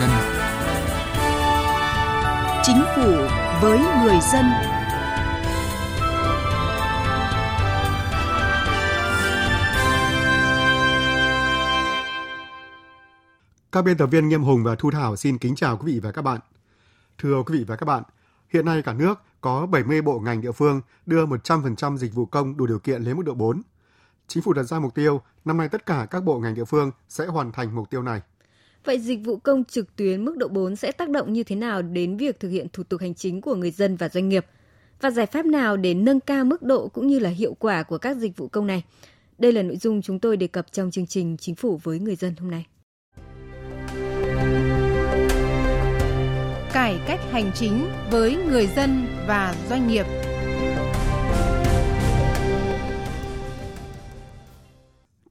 dân. Chính phủ với người dân. Các biên tập viên Nghiêm Hùng và Thu Thảo xin kính chào quý vị và các bạn. Thưa quý vị và các bạn, hiện nay cả nước có 70 bộ ngành địa phương đưa 100% dịch vụ công đủ điều kiện lấy mức độ 4. Chính phủ đặt ra mục tiêu năm nay tất cả các bộ ngành địa phương sẽ hoàn thành mục tiêu này. Vậy dịch vụ công trực tuyến mức độ 4 sẽ tác động như thế nào đến việc thực hiện thủ tục hành chính của người dân và doanh nghiệp? Và giải pháp nào để nâng cao mức độ cũng như là hiệu quả của các dịch vụ công này? Đây là nội dung chúng tôi đề cập trong chương trình Chính phủ với người dân hôm nay. Cải cách hành chính với người dân và doanh nghiệp.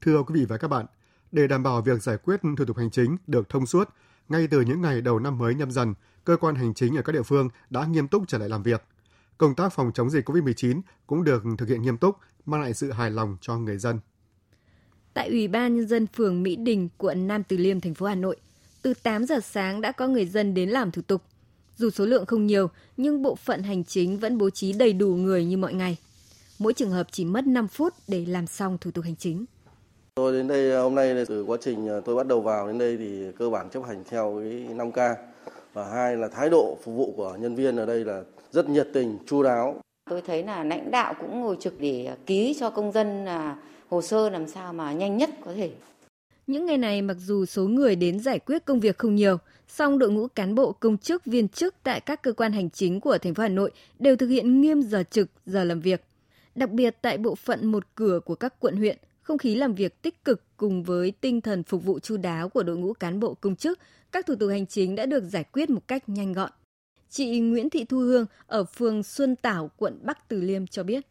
Thưa quý vị và các bạn, để đảm bảo việc giải quyết thủ tục hành chính được thông suốt, ngay từ những ngày đầu năm mới nhâm dần, cơ quan hành chính ở các địa phương đã nghiêm túc trở lại làm việc. Công tác phòng chống dịch COVID-19 cũng được thực hiện nghiêm túc, mang lại sự hài lòng cho người dân. Tại Ủy ban nhân dân phường Mỹ Đình, quận Nam Từ Liêm, thành phố Hà Nội, từ 8 giờ sáng đã có người dân đến làm thủ tục. Dù số lượng không nhiều, nhưng bộ phận hành chính vẫn bố trí đầy đủ người như mọi ngày. Mỗi trường hợp chỉ mất 5 phút để làm xong thủ tục hành chính. Tôi đến đây hôm nay từ quá trình tôi bắt đầu vào đến đây thì cơ bản chấp hành theo cái 5K và hai là thái độ phục vụ của nhân viên ở đây là rất nhiệt tình, chu đáo. Tôi thấy là lãnh đạo cũng ngồi trực để ký cho công dân là hồ sơ làm sao mà nhanh nhất có thể. Những ngày này mặc dù số người đến giải quyết công việc không nhiều, song đội ngũ cán bộ công chức viên chức tại các cơ quan hành chính của thành phố Hà Nội đều thực hiện nghiêm giờ trực, giờ làm việc. Đặc biệt tại bộ phận một cửa của các quận huyện, không khí làm việc tích cực cùng với tinh thần phục vụ chu đáo của đội ngũ cán bộ công chức, các thủ tục hành chính đã được giải quyết một cách nhanh gọn. Chị Nguyễn Thị Thu Hương ở phường Xuân Tảo, quận Bắc Từ Liêm cho biết.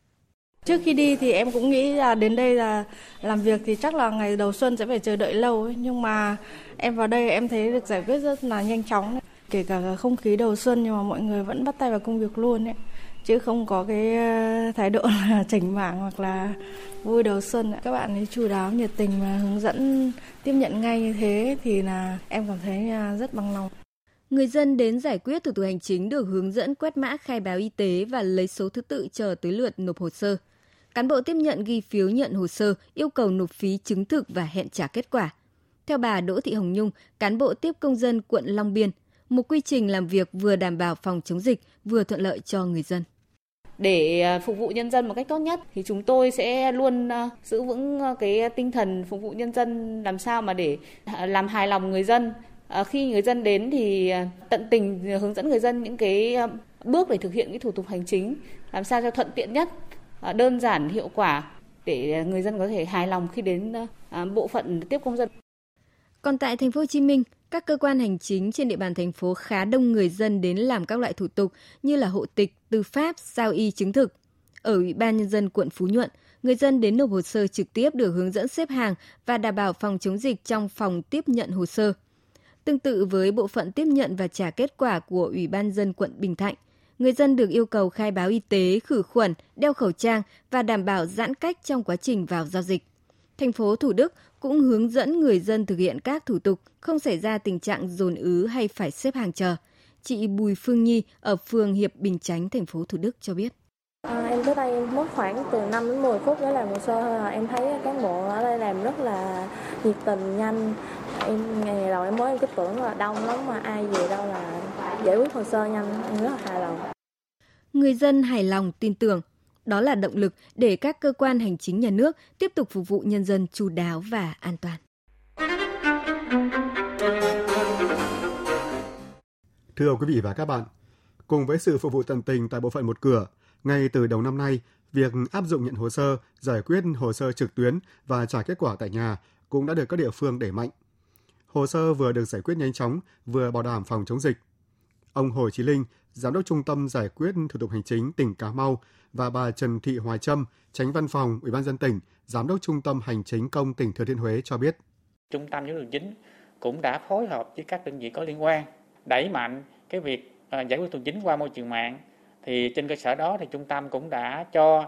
Trước khi đi thì em cũng nghĩ là đến đây là làm việc thì chắc là ngày đầu xuân sẽ phải chờ đợi lâu ấy. nhưng mà em vào đây em thấy được giải quyết rất là nhanh chóng. Kể cả không khí đầu xuân nhưng mà mọi người vẫn bắt tay vào công việc luôn ấy chứ không có cái ờ, thái độ là chảnh mảng hoặc là vui đầu xuân các bạn ấy chu đáo nhiệt tình và hướng dẫn tiếp nhận ngay như thế thì là em cảm thấy à, rất bằng lòng Người dân đến giải quyết thủ tục hành chính được hướng dẫn quét mã khai báo y tế và lấy số thứ tự chờ tới lượt nộp hồ sơ. Cán bộ tiếp nhận ghi phiếu nhận hồ sơ, yêu cầu nộp phí chứng thực và hẹn trả kết quả. Theo bà Đỗ Thị Hồng Nhung, cán bộ tiếp công dân quận Long Biên, một quy trình làm việc vừa đảm bảo phòng chống dịch, vừa thuận lợi cho người dân để à, phục vụ nhân dân một cách tốt nhất thì chúng tôi sẽ luôn à, giữ vững à, cái tinh thần phục vụ nhân dân làm sao mà để làm hài lòng người dân khi người dân đến thì tận tình hướng dẫn người dân những cái bước để thực hiện cái thủ tục hành chính làm sao cho thuận tiện nhất đơn giản hiệu quả để người dân có thể hài lòng khi đến bộ phận tiếp công dân. Còn tại thành phố Hồ Chí Minh, các cơ quan hành chính trên địa bàn thành phố khá đông người dân đến làm các loại thủ tục như là hộ tịch, tư pháp, giao y chứng thực. Ở Ủy ban Nhân dân quận Phú Nhuận, người dân đến nộp hồ sơ trực tiếp được hướng dẫn xếp hàng và đảm bảo phòng chống dịch trong phòng tiếp nhận hồ sơ. Tương tự với bộ phận tiếp nhận và trả kết quả của Ủy ban dân quận Bình Thạnh, người dân được yêu cầu khai báo y tế, khử khuẩn, đeo khẩu trang và đảm bảo giãn cách trong quá trình vào giao dịch. Thành phố Thủ Đức cũng hướng dẫn người dân thực hiện các thủ tục, không xảy ra tình trạng dồn ứ hay phải xếp hàng chờ. Chị Bùi Phương Nhi ở phường Hiệp Bình Chánh, thành phố Thủ Đức cho biết. À, em tới đây em mất khoảng từ 5 đến 10 phút để làm hồ sơ à. Em thấy cán bộ ở đây làm rất là nhiệt tình, nhanh. Em ngày đầu em mới em cứ tưởng là đông lắm mà ai về đâu là giải quyết hồ sơ nhanh, em rất là hài lòng. Người dân hài lòng tin tưởng đó là động lực để các cơ quan hành chính nhà nước tiếp tục phục vụ nhân dân chu đáo và an toàn. Thưa quý vị và các bạn, cùng với sự phục vụ tận tình tại bộ phận một cửa, ngay từ đầu năm nay, việc áp dụng nhận hồ sơ, giải quyết hồ sơ trực tuyến và trả kết quả tại nhà cũng đã được các địa phương đẩy mạnh. Hồ sơ vừa được giải quyết nhanh chóng, vừa bảo đảm phòng chống dịch. Ông Hồ Chí Linh, Giám đốc Trung tâm Giải quyết Thủ tục Hành chính tỉnh Cà Mau và bà Trần Thị Hoài Trâm, Tránh Văn phòng Ủy ban dân tỉnh, Giám đốc Trung tâm Hành chính công tỉnh Thừa Thiên Huế cho biết. Trung tâm giáo dục chính cũng đã phối hợp với các đơn vị có liên quan đẩy mạnh cái việc ờ, giải quyết thủ chính qua môi trường mạng. Thì trên cơ sở đó thì trung tâm cũng đã cho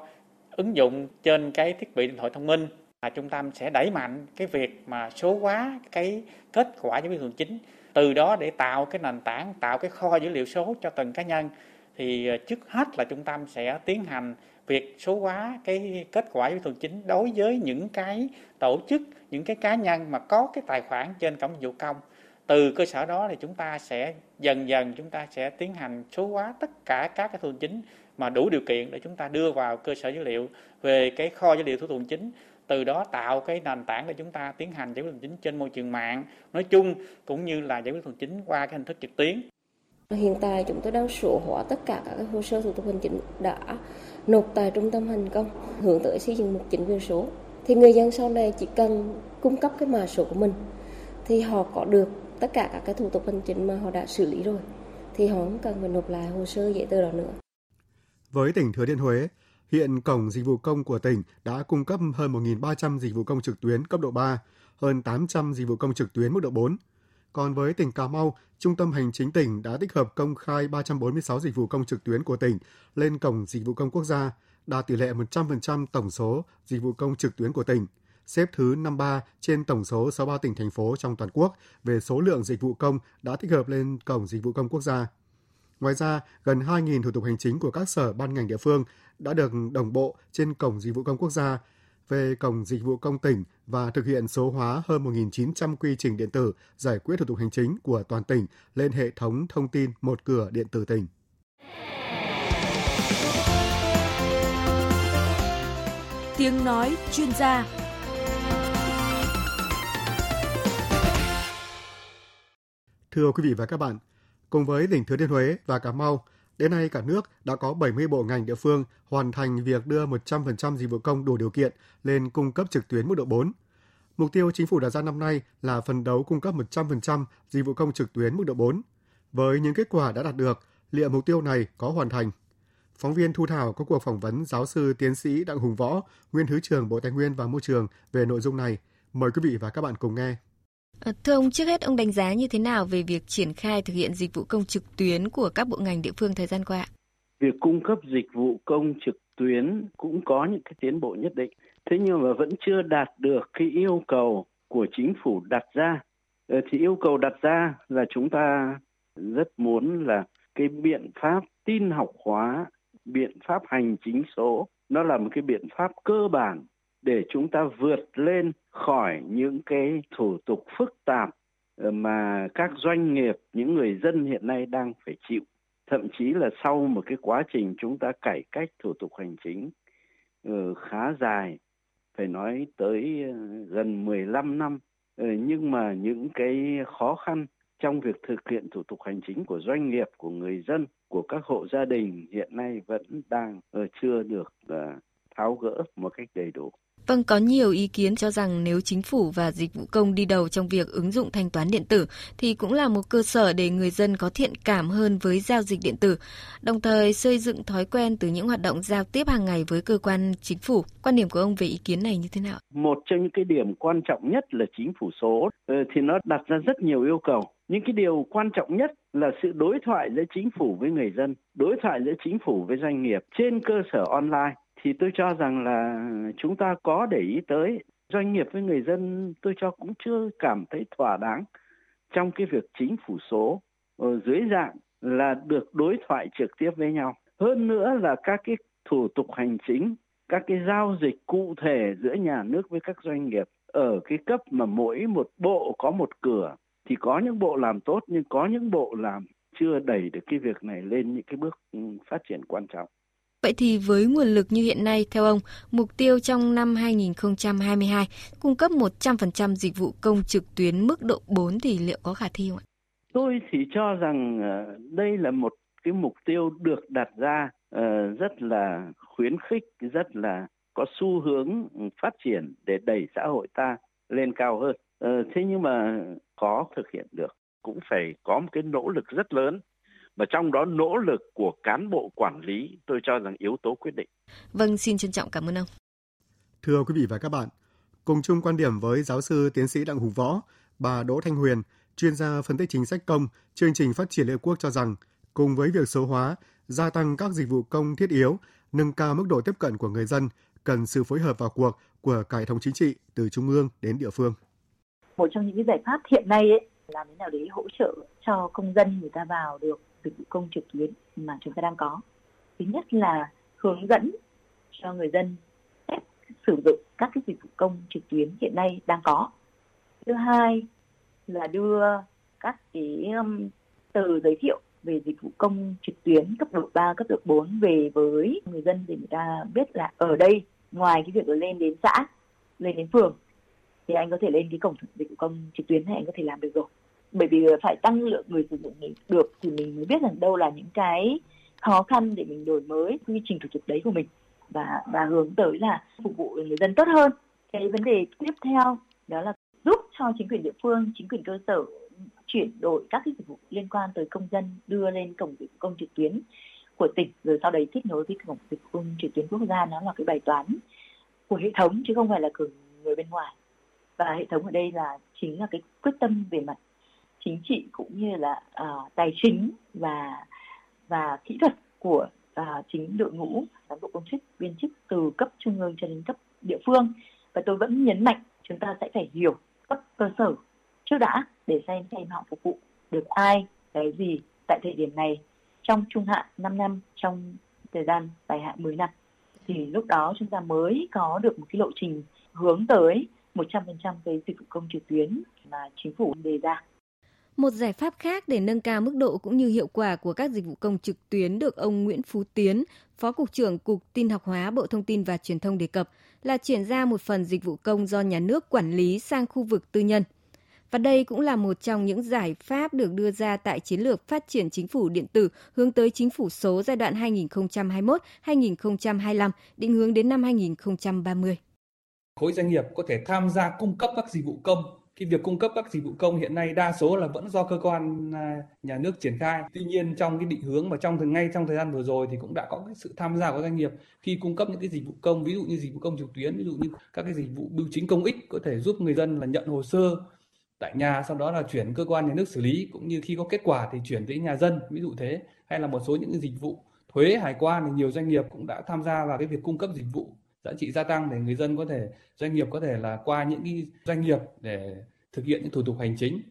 ứng dụng trên cái thiết bị điện thoại thông minh là trung tâm sẽ đẩy mạnh cái việc mà số hóa cái kết quả giải quyết thủ chính. Từ đó để tạo cái nền tảng, tạo cái kho dữ liệu số cho từng cá nhân. Thì ờ, trước hết là trung tâm sẽ tiến hành việc số hóa cái kết quả giải quyết thuần chính đối với những cái tổ chức, những cái cá nhân mà có cái tài khoản trên cổng dịch vụ công từ cơ sở đó thì chúng ta sẽ dần dần chúng ta sẽ tiến hành số hóa tất cả các cái thủ tục chính mà đủ điều kiện để chúng ta đưa vào cơ sở dữ liệu về cái kho dữ liệu thủ tục chính. Từ đó tạo cái nền tảng để chúng ta tiến hành giải quyết thủ tục chính trên môi trường mạng. Nói chung cũng như là giải quyết thủ tục chính qua cái hình thức trực tuyến. Hiện tại chúng tôi đang sổ hóa tất cả các hồ sơ thủ tục hành chính đã nộp tại trung tâm hành công, hướng tới xây dựng một chính quyền số. Thì người dân sau này chỉ cần cung cấp cái mã số của mình thì họ có được tất cả các cái thủ tục hành chính mà họ đã xử lý rồi thì họ không cần phải nộp lại hồ sơ giấy tờ đó nữa. Với tỉnh Thừa Thiên Huế, hiện cổng dịch vụ công của tỉnh đã cung cấp hơn 1.300 dịch vụ công trực tuyến cấp độ 3, hơn 800 dịch vụ công trực tuyến mức độ 4. Còn với tỉnh Cà Mau, Trung tâm Hành chính tỉnh đã tích hợp công khai 346 dịch vụ công trực tuyến của tỉnh lên cổng dịch vụ công quốc gia, đạt tỷ lệ 100% tổng số dịch vụ công trực tuyến của tỉnh – xếp thứ 53 trên tổng số 63 tỉnh thành phố trong toàn quốc về số lượng dịch vụ công đã tích hợp lên cổng dịch vụ công quốc gia. Ngoài ra, gần 2.000 thủ tục hành chính của các sở ban ngành địa phương đã được đồng bộ trên cổng dịch vụ công quốc gia về cổng dịch vụ công tỉnh và thực hiện số hóa hơn 1.900 quy trình điện tử giải quyết thủ tục hành chính của toàn tỉnh lên hệ thống thông tin một cửa điện tử tỉnh. Tiếng nói chuyên gia Thưa quý vị và các bạn, cùng với tỉnh Thừa Thiên Huế và Cà Mau, đến nay cả nước đã có 70 bộ ngành địa phương hoàn thành việc đưa 100% dịch vụ công đủ điều kiện lên cung cấp trực tuyến mức độ 4. Mục tiêu chính phủ đặt ra năm nay là phần đấu cung cấp 100% dịch vụ công trực tuyến mức độ 4. Với những kết quả đã đạt được, liệu mục tiêu này có hoàn thành? Phóng viên Thu Thảo có cuộc phỏng vấn giáo sư tiến sĩ Đặng Hùng Võ, nguyên Thứ trưởng Bộ Tài nguyên và Môi trường về nội dung này. Mời quý vị và các bạn cùng nghe. Ờ, thưa ông, trước hết ông đánh giá như thế nào về việc triển khai thực hiện dịch vụ công trực tuyến của các bộ ngành địa phương thời gian qua? Việc cung cấp dịch vụ công trực tuyến cũng có những cái tiến bộ nhất định. Thế nhưng mà vẫn chưa đạt được cái yêu cầu của chính phủ đặt ra. Ờ, thì yêu cầu đặt ra là chúng ta rất muốn là cái biện pháp tin học hóa, biện pháp hành chính số, nó là một cái biện pháp cơ bản để chúng ta vượt lên khỏi những cái thủ tục phức tạp ờ, mà các doanh nghiệp, những người dân hiện nay đang phải chịu. Thậm chí là sau một cái quá trình chúng ta cải cách thủ tục hành chính ờ, khá dài, phải nói tới ờ, gần 15 năm, nhưng mà những cái khó khăn trong việc thực hiện thủ tục hành chính của doanh nghiệp, của người dân, của các hộ gia đình hiện nay vẫn đang chưa được tháo gỡ một cách đầy đủ. Vâng, có nhiều ý kiến cho rằng nếu chính phủ và dịch vụ công đi đầu trong việc ứng dụng thanh toán điện tử thì cũng là một cơ sở để người dân có thiện cảm hơn với giao dịch điện tử, đồng thời xây dựng thói quen từ những hoạt động giao tiếp hàng ngày với cơ quan chính phủ. Quan điểm của ông về ý kiến này như thế nào? Một trong những cái điểm quan trọng nhất là chính phủ số ờ, thì nó đặt ra rất nhiều yêu cầu. Những cái điều quan trọng nhất là sự đối thoại giữa chính phủ với người dân, đối thoại giữa chính phủ với doanh nghiệp trên cơ sở online thì tôi cho rằng là chúng ta có để ý tới. Doanh nghiệp với người dân tôi cho cũng chưa cảm thấy thỏa đáng trong cái việc chính phủ số ở dưới dạng là được đối thoại trực tiếp với nhau. Hơn nữa là các cái thủ tục hành chính, các cái giao dịch cụ thể giữa nhà nước với các doanh nghiệp ở cái cấp mà mỗi một bộ có một cửa thì có những bộ làm tốt nhưng có những bộ làm chưa đẩy được cái việc này lên những cái bước phát triển quan trọng. Vậy thì với nguồn lực như hiện nay, theo ông, mục tiêu trong năm 2022 cung cấp 100% dịch vụ công trực tuyến mức độ 4 thì liệu có khả thi không ạ? Tôi thì cho rằng ờ, đây là một cái mục tiêu được đặt ra ờ, rất là khuyến khích, rất là có xu hướng phát triển để đẩy xã hội ta lên cao hơn. Ờ, thế nhưng mà khó thực hiện được, cũng phải có một cái nỗ lực rất lớn mà trong đó nỗ lực của cán bộ quản lý tôi cho rằng yếu tố quyết định. Vâng, xin trân trọng cảm ơn ông. Thưa quý vị và các bạn, cùng chung quan điểm với giáo sư tiến sĩ Đặng Hùng Võ, bà Đỗ Thanh Huyền, chuyên gia phân tích chính sách công, chương trình phát triển Liên Quốc cho rằng, cùng với việc số hóa, gia tăng các dịch vụ công thiết yếu, nâng cao mức độ tiếp cận của người dân, cần sự phối hợp vào cuộc của cả hệ thống chính trị từ trung ương đến địa phương. Một trong những cái giải pháp hiện nay ấy, làm thế nào để hỗ trợ cho công dân người ta vào được dịch vụ công trực tuyến mà chúng ta đang có. Thứ nhất là hướng dẫn cho người dân cách sử dụng các cái dịch vụ công trực tuyến hiện nay đang có. Thứ hai là đưa các cái um, tờ giới thiệu về dịch vụ công trực tuyến cấp độ 3, cấp độ 4 về với người dân để người ta biết là ở đây ngoài cái việc lên đến xã, lên đến phường thì anh có thể lên cái cổng dịch vụ công trực tuyến này anh có thể làm được rồi. Bởi vì phải tăng lượng người sử dụng được thì mình mới biết rằng đâu là những cái khó khăn để mình đổi mới quy trình thủ tục đấy của mình. Và và hướng tới là phục vụ người dân tốt hơn. Cái vấn đề tiếp theo đó là giúp cho chính quyền địa phương, chính quyền cơ sở chuyển đổi các cái dịch vụ liên quan tới công dân đưa lên cổng dịch vụ công trực tuyến của tỉnh. Rồi sau đấy kết nối với cổng dịch vụ công trực tuyến quốc gia nó là cái bài toán của hệ thống chứ không phải là của người bên ngoài. Và hệ thống ở đây là chính là cái quyết tâm về mặt chính trị cũng như là uh, tài chính và và kỹ thuật của uh, chính đội ngũ cán bộ công chức viên chức từ cấp trung ương cho đến cấp địa phương và tôi vẫn nhấn mạnh chúng ta sẽ phải hiểu cấp cơ sở trước đã để xem xem họ phục vụ được ai cái gì tại thời điểm này trong trung hạn 5 năm trong thời gian dài hạn 10 năm thì lúc đó chúng ta mới có được một cái lộ trình hướng tới 100% cái dịch vụ công trực tuyến mà chính phủ đề ra. Một giải pháp khác để nâng cao mức độ cũng như hiệu quả của các dịch vụ công trực tuyến được ông Nguyễn Phú Tiến, Phó Cục trưởng Cục Tin học hóa Bộ Thông tin và Truyền thông đề cập là chuyển ra một phần dịch vụ công do nhà nước quản lý sang khu vực tư nhân. Và đây cũng là một trong những giải pháp được đưa ra tại chiến lược phát triển chính phủ điện tử hướng tới chính phủ số giai đoạn 2021-2025, định hướng đến năm 2030. Khối doanh nghiệp có thể tham gia cung cấp các dịch vụ công cái việc cung cấp các dịch vụ công hiện nay đa số là vẫn do cơ quan à, nhà nước triển khai. Tuy nhiên trong cái định hướng và trong ngay trong thời gian vừa rồi thì cũng đã có cái sự tham gia của doanh nghiệp khi cung cấp những cái dịch vụ công, ví dụ như dịch vụ công trực tuyến, ví dụ như các cái dịch vụ bưu chính công ích có thể giúp người dân là nhận hồ sơ tại nhà sau đó là chuyển cơ quan nhà nước xử lý cũng như khi có kết quả thì chuyển tới nhà dân ví dụ thế hay là một số những dịch vụ thuế hải quan thì nhiều doanh nghiệp cũng đã tham gia vào cái việc cung cấp dịch vụ giá trị gia tăng để người dân có thể doanh nghiệp có thể là qua những cái doanh nghiệp để thực hiện những thủ tục hành chính.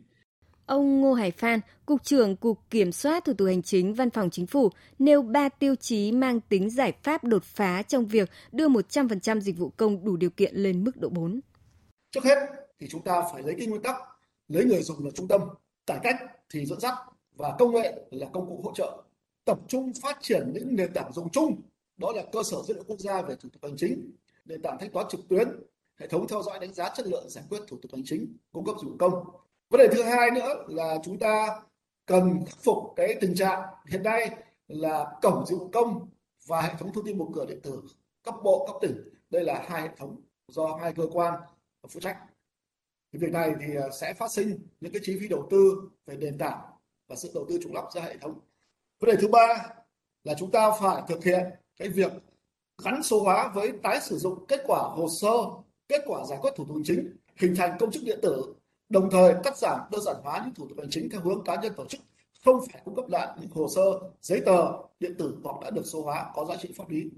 Ông Ngô Hải Phan, Cục trưởng Cục Kiểm soát Thủ tục Hành chính Văn phòng Chính phủ, nêu 3 tiêu chí mang tính giải pháp đột phá trong việc đưa 100% dịch vụ công đủ điều kiện lên mức độ 4. Trước hết thì chúng ta phải lấy cái nguyên tắc lấy người dùng là trung tâm, cải cách thì dẫn dắt và công nghệ là công cụ hỗ trợ. Tập trung phát triển những nền tảng dùng chung, đó là cơ sở dữ liệu quốc gia về thủ tục hành chính, nền tảng thanh toán trực tuyến, hệ thống theo dõi đánh giá chất lượng giải quyết thủ tục hành chính, cung cấp dịch vụ công. Vấn đề thứ hai nữa là chúng ta cần khắc phục cái tình trạng hiện nay là cổng dịch vụ công và hệ thống thông tin một cửa điện tử cấp bộ cấp tỉnh. Đây là hai hệ thống do hai cơ quan phụ trách. Thì việc này thì à, sẽ phát sinh những cái chi phí đầu tư về nền tảng và sự đầu tư trùng lắp ra hệ thống. Vấn đề thứ ba là chúng ta phải thực hiện cái việc gắn số hóa với tái sử dụng kết quả hồ sơ kết quả giải quyết thủ tục hành chính hình thành công chức điện tử đồng thời cắt giảm đơn giản hóa những thủ tục hành chính theo hướng cá nhân tổ chức không phải cung cấp lại những hồ sơ giấy tờ điện tử hoặc đã được số hóa có giá trị pháp lý.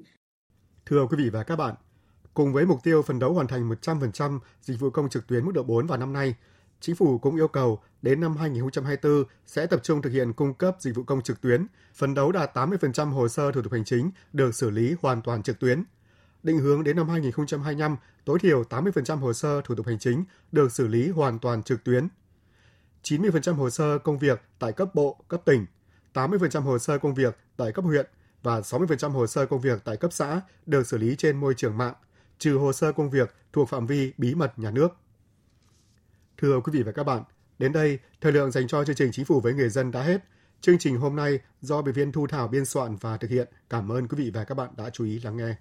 Thưa quý vị và các bạn, cùng với mục tiêu phấn đấu hoàn thành 100% dịch vụ công trực tuyến mức độ 4 vào năm nay, Chính phủ cũng yêu cầu đến năm 2024 sẽ tập trung thực hiện cung cấp dịch vụ công trực tuyến, phấn đấu đạt 80% hồ sơ thủ tục hành chính được xử lý hoàn toàn trực tuyến. Định hướng đến năm 2025, tối thiểu 80% hồ sơ thủ tục hành chính được xử lý hoàn toàn trực tuyến. 90% hồ sơ công việc tại cấp bộ, cấp tỉnh, 80% hồ sơ công việc tại cấp huyện và 60% hồ sơ công việc tại cấp xã được xử lý trên môi trường mạng, trừ hồ sơ công việc thuộc phạm vi bí mật nhà nước. Thưa quý vị và các bạn, đến đây, thời lượng dành cho chương trình Chính phủ với người dân đã hết. Chương trình hôm nay do biên viên Thu Thảo biên soạn và thực hiện. Cảm ơn quý vị và các bạn đã chú ý lắng nghe.